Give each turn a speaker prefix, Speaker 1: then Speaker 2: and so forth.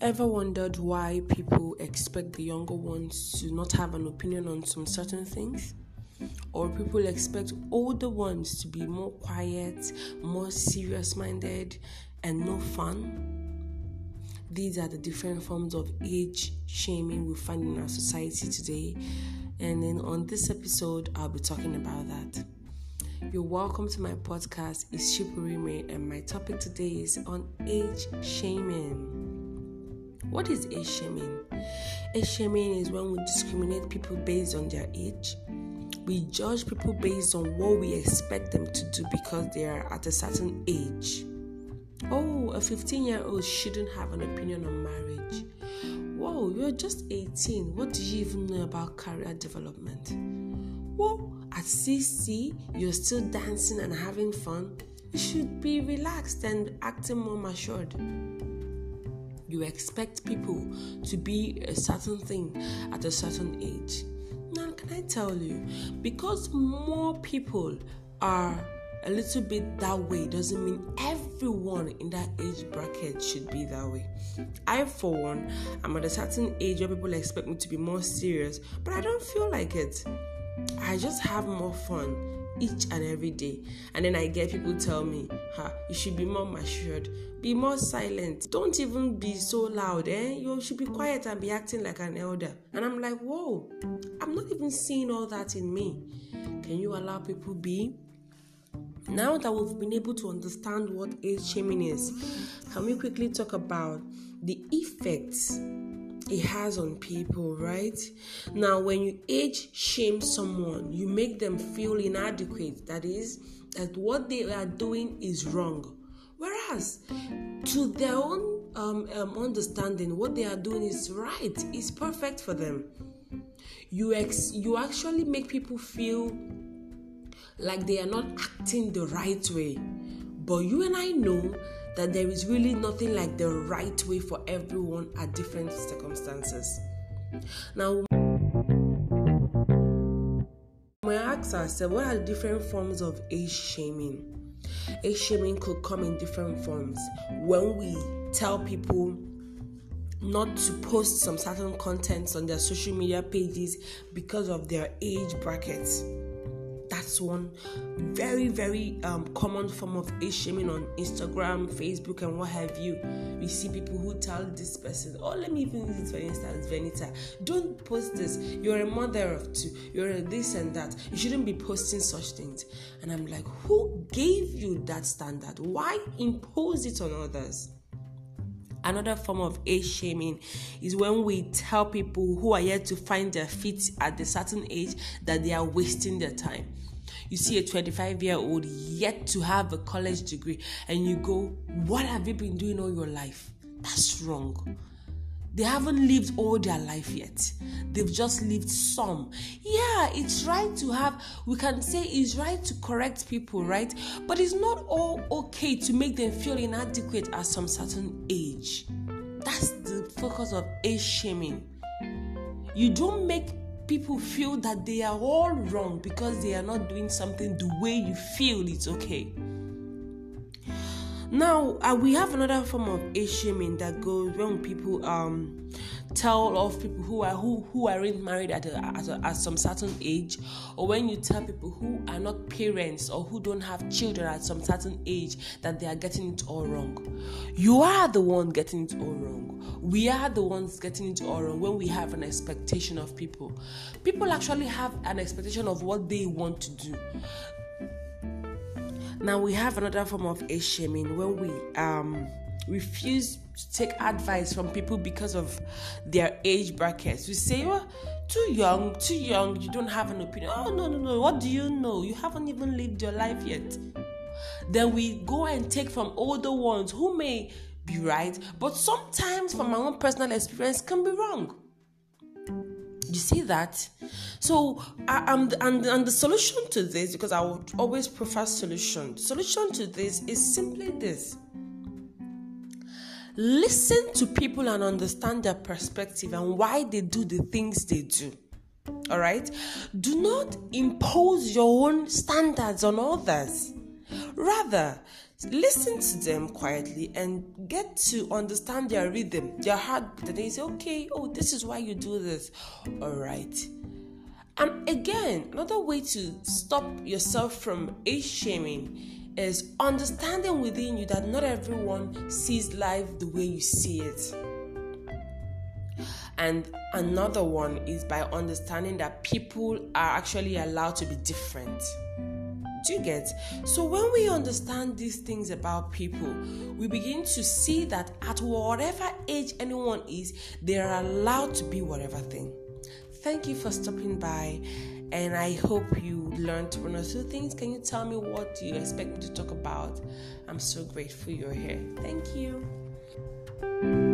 Speaker 1: Ever wondered why people expect the younger ones to not have an opinion on some certain things? Or people expect older ones to be more quiet, more serious minded, and no fun? These are the different forms of age shaming we find in our society today. And then on this episode, I'll be talking about that. You're welcome to my podcast, It's Shipurime, and my topic today is on age shaming. What is age shaming? Age shaming is when we discriminate people based on their age. We judge people based on what we expect them to do because they are at a certain age. Oh, a 15 year old shouldn't have an opinion on marriage. Whoa, you're just 18. What do you even know about career development? Whoa, at CC, you're still dancing and having fun. You should be relaxed and acting more matured you expect people to be a certain thing at a certain age. Now, can I tell you, because more people are a little bit that way doesn't mean everyone in that age bracket should be that way. I, for one, I'm at a certain age where people expect me to be more serious, but I don't feel like it. I just have more fun each and every day. And then I get people tell me, ha, you should be more matured, be more silent, don't even be so loud, eh? You should be quiet and be acting like an elder. And I'm like, whoa, I'm not even seeing all that in me. Can you allow people be? Now that we've been able to understand what age shaming is, can we quickly talk about the effects it has on people, right? Now, when you age shame someone, you make them feel inadequate. That is, that what they are doing is wrong. Whereas, to their own um, um, understanding, what they are doing is right, is perfect for them. You ex- you actually make people feel like they are not acting the right way. But you and I know that there is really nothing like the right way for everyone at different circumstances. Now, we ask ourselves what are the different forms of age shaming? Age shaming could come in different forms when we tell people not to post some certain contents on their social media pages because of their age brackets that's one very very um, common form of age shaming on instagram facebook and what have you. We see people who tell this person oh let me even use it for instance venita. Don't post this. You're a mother of two. You're this and that. You shouldn't be posting such things. And i'm like who gave you that standard? Why impose it on others Another form of age shaming is when we tell people who are yet to find their feet at a certain age that they are wasting their time. You see a 25 year old yet to have a college degree, and you go, What have you been doing all your life? That's wrong. They haven't lived all their life yet. They've just lived some. Yeah, it's right to have, we can say it's right to correct people, right? But it's not all okay to make them feel inadequate at some certain age. That's the focus of age shaming. You don't make people feel that they are all wrong because they are not doing something the way you feel it's okay. Now, uh, we have another form of age shaming that goes when people um tell of people who are who who aren't married at a, at, a, at some certain age, or when you tell people who are not parents or who don't have children at some certain age that they are getting it all wrong. You are the one getting it all wrong. We are the ones getting it all wrong when we have an expectation of people. People actually have an expectation of what they want to do. Now we have another form of age shaming when we um, refuse to take advice from people because of their age brackets. We say, "Oh, too young, too young. You don't have an opinion." Oh no, no, no. What do you know? You haven't even lived your life yet. Then we go and take from older ones who may be right, but sometimes from my own personal experience can be wrong. You see that? So, I, am and, and the solution to this, because I would always prefer solution. Solution to this is simply this. Listen to people and understand their perspective and why they do the things they do. All right? Do not impose your own standards on others. Rather, listen to them quietly and get to understand their rhythm, their heartbeat. And they say, okay, oh, this is why you do this. All right. And again, another way to stop yourself from age shaming is understanding within you that not everyone sees life the way you see it. And another one is by understanding that people are actually allowed to be different. Do you get? So when we understand these things about people, we begin to see that at whatever age anyone is, they are allowed to be whatever thing. Thank you for stopping by, and I hope you learned one or two things. Can you tell me what you expect me to talk about? I'm so grateful you're here. Thank you.